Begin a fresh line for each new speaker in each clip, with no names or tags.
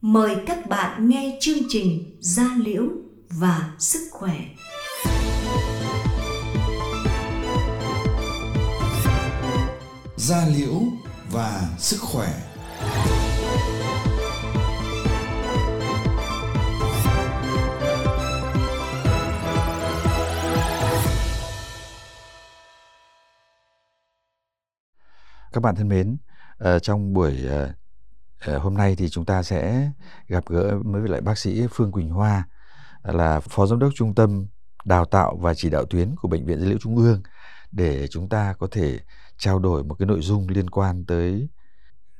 Mời các bạn nghe chương trình Gia Liễu và Sức Khỏe.
Da liễu và sức khỏe.
Các bạn thân mến, ờ, trong buổi ờ, Ờ, hôm nay thì chúng ta sẽ gặp gỡ với lại bác sĩ Phương Quỳnh Hoa ờ, là Phó Giám đốc Trung tâm Đào tạo và Chỉ đạo tuyến của Bệnh viện Dữ liệu Trung ương để chúng ta có thể trao đổi một cái nội dung liên quan tới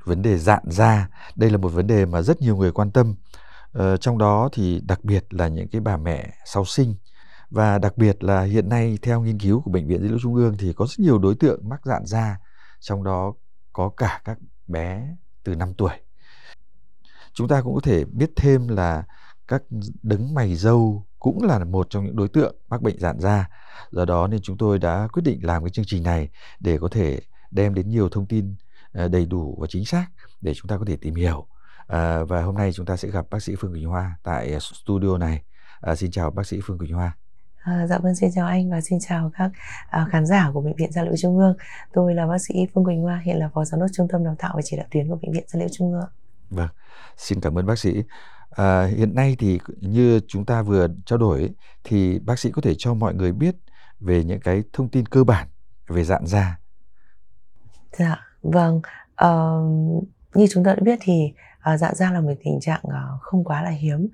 vấn đề dạn da. Đây là một vấn đề mà rất nhiều người quan tâm. Ờ, trong đó thì đặc biệt là những cái bà mẹ sau sinh và đặc biệt là hiện nay theo nghiên cứu của bệnh viện dữ liệu trung ương thì có rất nhiều đối tượng mắc dạn da trong đó có cả các bé từ 5 tuổi. Chúng ta cũng có thể biết thêm là các đấng mày dâu cũng là một trong những đối tượng mắc bệnh dạn da. Do đó nên chúng tôi đã quyết định làm cái chương trình này để có thể đem đến nhiều thông tin ờ, đầy đủ và chính xác để chúng ta có thể tìm hiểu. À, và hôm nay chúng ta sẽ gặp bác sĩ Phương Quỳnh Hoa tại ờ, studio này. À, xin chào bác sĩ Phương Quỳnh Hoa.
À, dạ vâng xin chào anh và xin chào các à, khán giả của bệnh viện Gia Liễu Trung ương. Tôi là bác sĩ Phương Quỳnh Hoa, hiện là phó giám đốc trung tâm đào tạo và chỉ đạo tuyến của bệnh viện Gia Liễu Trung ương.
Vâng, xin cảm ơn bác sĩ. À, hiện nay thì như chúng ta vừa trao đổi ấy, thì bác sĩ có thể cho mọi người biết về những cái thông tin cơ bản về dạng da.
Dạ vâng, uh, như chúng ta đã biết thì uh, dạ da là một tình trạng uh, không quá là hiếm.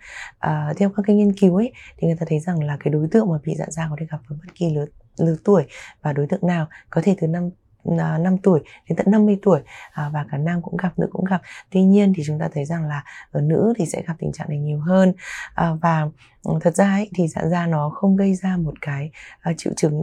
Uh, theo các cái nghiên cứu ấy thì người ta thấy rằng là cái đối tượng mà bị dạ da có thể gặp ở bất kỳ lứa lứa tuổi và đối tượng nào có thể từ năm À, 5 tuổi đến tận 50 tuổi à, và cả nam cũng gặp nữ cũng gặp. Tuy nhiên thì chúng ta thấy rằng là ở nữ thì sẽ gặp tình trạng này nhiều hơn. À, và ừ, thật ra ấy, thì dạ da nó không gây ra một cái uh, triệu chứng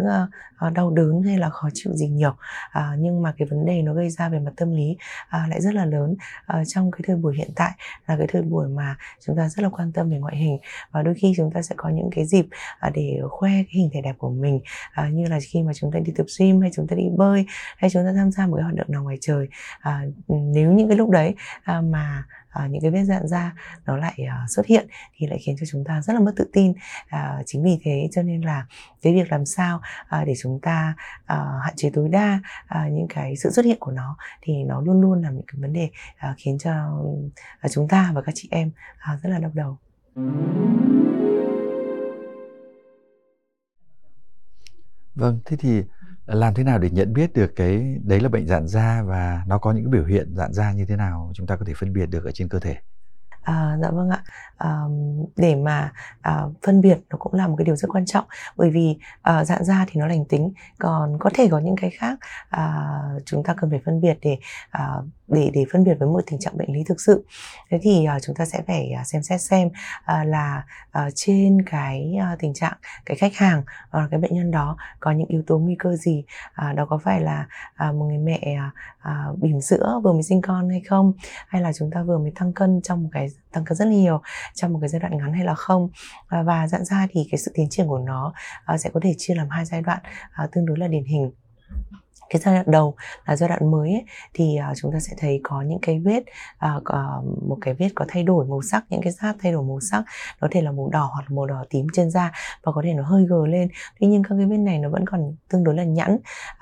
uh, đau đớn hay là khó chịu gì nhiều. Uh, nhưng mà cái vấn đề nó gây ra về mặt tâm lý uh, lại rất là lớn uh, trong cái thời buổi hiện tại là cái thời buổi mà chúng ta rất là quan tâm về ngoại hình. Và đôi khi chúng ta sẽ có những cái dịp uh, để khoe cái hình thể đẹp của mình uh, như là khi mà chúng ta đi tập gym hay chúng ta đi bơi hay chúng ta tham gia một cái hoạt động nào ngoài trời. À, ừ, nếu những cái lúc đấy à, mà à, những cái vết dạn da nó lại à, xuất hiện thì lại khiến cho chúng ta rất là mất tự tin. À, chính vì thế cho nên là cái việc làm sao à, để chúng ta à, hạn chế tối đa à, những cái sự xuất hiện của nó thì nó luôn luôn là những cái vấn đề à, khiến cho à, chúng ta và các chị em à, rất là đau đầu.
Vâng, thế thì làm thế nào để nhận biết được cái đấy là bệnh dạn da và nó có những cái biểu hiện dạn da như thế nào chúng ta có thể phân biệt được ở trên cơ thể?
À, dạ vâng ạ. À, để mà à, phân biệt nó cũng là một cái điều rất quan trọng bởi vì à, dạng da thì nó lành tính, còn có thể có những cái khác à, chúng ta cần phải phân biệt để à, để để phân biệt với một tình trạng bệnh lý thực sự. Thế thì uh, chúng ta sẽ phải uh, xem xét xem uh, là uh, trên cái uh, tình trạng cái khách hàng hoặc cái bệnh nhân đó có những yếu tố nguy cơ gì, uh, đó có phải là uh, một người mẹ uh, bỉm sữa vừa mới sinh con hay không, hay là chúng ta vừa mới tăng cân trong một cái tăng cân rất nhiều trong một cái giai đoạn ngắn hay là không uh, và dặn ra thì cái sự tiến triển của nó uh, sẽ có thể chia làm hai giai đoạn uh, tương đối là điển hình cái giai đoạn đầu là giai đoạn mới ấy, thì uh, chúng ta sẽ thấy có những cái vết uh, uh, một cái vết có thay đổi màu sắc những cái giáp thay đổi màu sắc có thể là màu đỏ hoặc là màu đỏ tím trên da và có thể nó hơi gờ lên. Tuy nhiên các cái vết này nó vẫn còn tương đối là nhẵn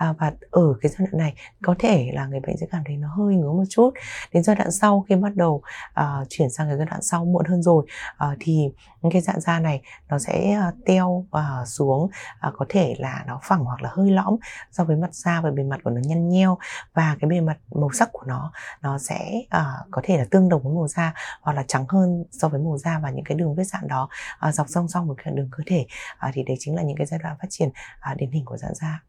uh, và ở cái giai đoạn này có thể là người bệnh sẽ cảm thấy nó hơi ngứa một chút. Đến giai đoạn sau khi bắt đầu uh, chuyển sang cái giai đoạn sau muộn hơn rồi uh, thì cái dạng da này nó sẽ uh, teo uh, xuống uh, có thể là nó phẳng hoặc là hơi lõm so với mặt da và bề mặt của nó nhăn nheo và cái bề mặt màu sắc của nó nó sẽ uh, có thể là tương đồng với màu da hoặc là trắng hơn so với màu da và những cái đường vết dạn đó uh, dọc song song với cái đường cơ thể uh, thì đấy chính là những cái giai đoạn phát triển uh, điển hình của dạng da.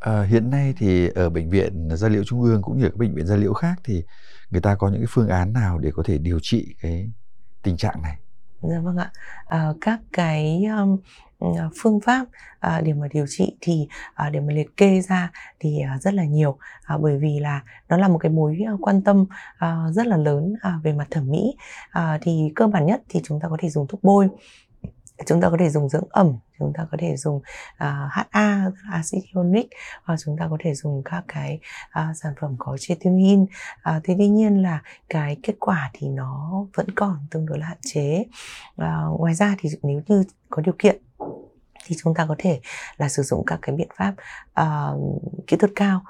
À, hiện nay thì ở bệnh viện da liễu trung ương cũng như các bệnh viện da liễu khác thì người ta có những cái phương án nào để có thể điều trị cái tình trạng này?
Dạ vâng ạ. À, các cái um, phương pháp à, để mà điều trị thì à, để mà liệt kê ra thì à, rất là nhiều. À, bởi vì là nó là một cái mối quan tâm à, rất là lớn à, về mặt thẩm mỹ. À, thì cơ bản nhất thì chúng ta có thể dùng thuốc bôi chúng ta có thể dùng dưỡng ẩm chúng ta có thể dùng uh, HA acid hyaluronic hoặc chúng ta có thể dùng các cái uh, sản phẩm có tretinoin uh, à, thế tuy nhiên là cái kết quả thì nó vẫn còn tương đối là hạn chế. Uh, ngoài ra thì nếu như có điều kiện thì chúng ta có thể là sử dụng các cái biện pháp uh, kỹ thuật cao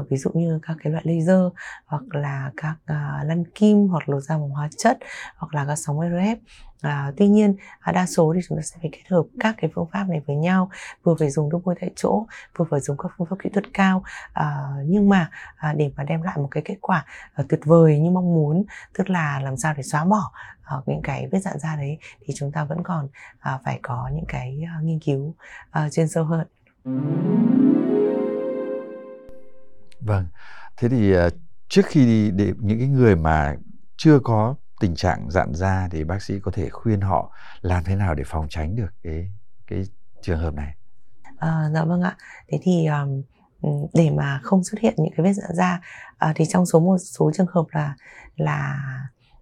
uh, ví dụ như các cái loại laser hoặc là các uh, lăn kim hoặc lột da bằng hóa chất hoặc là các sóng RF À, tuy nhiên à, đa số thì chúng ta sẽ phải kết hợp các cái phương pháp này với nhau. Vừa phải dùng đúc bôi tại chỗ vừa phải dùng các phương pháp kỹ thuật cao. À, nhưng mà à, để mà đem lại một cái kết quả à, tuyệt vời như mong muốn tức là làm sao để xóa bỏ à, những cái vết dạn da đấy thì chúng ta vẫn còn à, phải có những cái à, nghiên cứu à, chuyên sâu hơn.
Vâng. Thế thì trước khi đi để những cái người mà chưa có tình trạng dạn da thì bác sĩ có thể khuyên họ làm thế nào để phòng tránh được cái cái trường hợp này?
À, dạ vâng ạ. Thế thì um, để mà không xuất hiện những cái vết dạn da uh, thì trong số một số trường hợp là là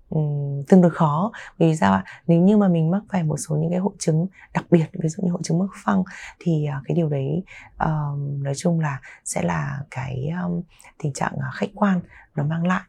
um, tương đối khó. Vì sao ạ? Nếu như mà mình mắc phải một số những cái hội chứng đặc biệt ví dụ như hội chứng mắc phăng thì uh, cái điều đấy um, nói chung là sẽ là cái um, tình trạng uh, khách quan nó mang lại.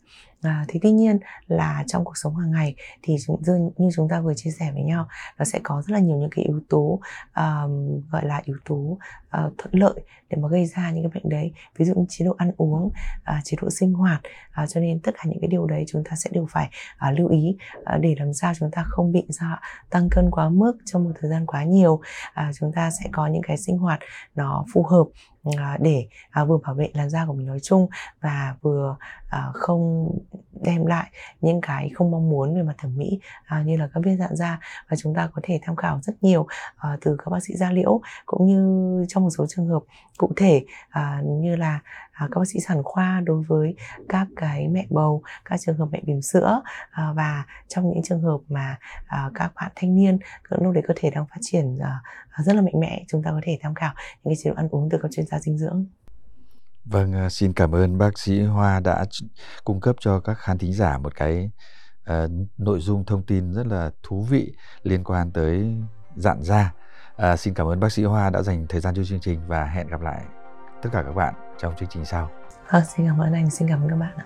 Ờ, à, thế tuy nhiên là trong cuộc sống hàng ngày thì chúng như chúng ta vừa chia sẻ với nhau nó sẽ có rất là nhiều những cái yếu tố um, gọi là yếu tố uh, thuận lợi để mà gây ra những cái bệnh đấy. Ví dụ như chế độ ăn uống uh, chế độ sinh hoạt uh, cho nên tất cả những cái điều đấy chúng ta sẽ đều phải uh, lưu ý uh, để làm sao chúng ta không bị ra tăng cân quá mức trong một thời gian quá nhiều. Uh, chúng ta sẽ có những cái sinh hoạt nó phù hợp Ờ, để à, vừa bảo vệ làn da của mình nói chung và vừa à, không đem lại những cái không mong muốn về mặt thẩm mỹ à, như là các vết dạn da. Và chúng ta có thể tham khảo rất nhiều à, từ các bác sĩ da liễu cũng như trong một số trường hợp cụ thể à, như là các bác sĩ sản khoa đối với các cái mẹ bầu, các trường hợp mẹ bỉm sữa và trong những trường hợp mà các bạn thanh niên lúc đấy cơ thể đang phát triển rất là mạnh mẽ, chúng ta có thể tham khảo những cái chế độ ăn uống từ các chuyên gia dinh dưỡng.
Vâng, à, xin cảm ơn bác sĩ Hoa đã cung cấp cho các khán thính giả một cái uh, nội dung thông tin rất là thú vị liên quan tới dạn da. Uh, xin cảm ơn bác sĩ Hoa đã dành thời gian cho chương trình và hẹn gặp lại tất cả các bạn trong chương trình sau.
À, xin cảm ơn anh, xin cảm ơn các bạn ạ.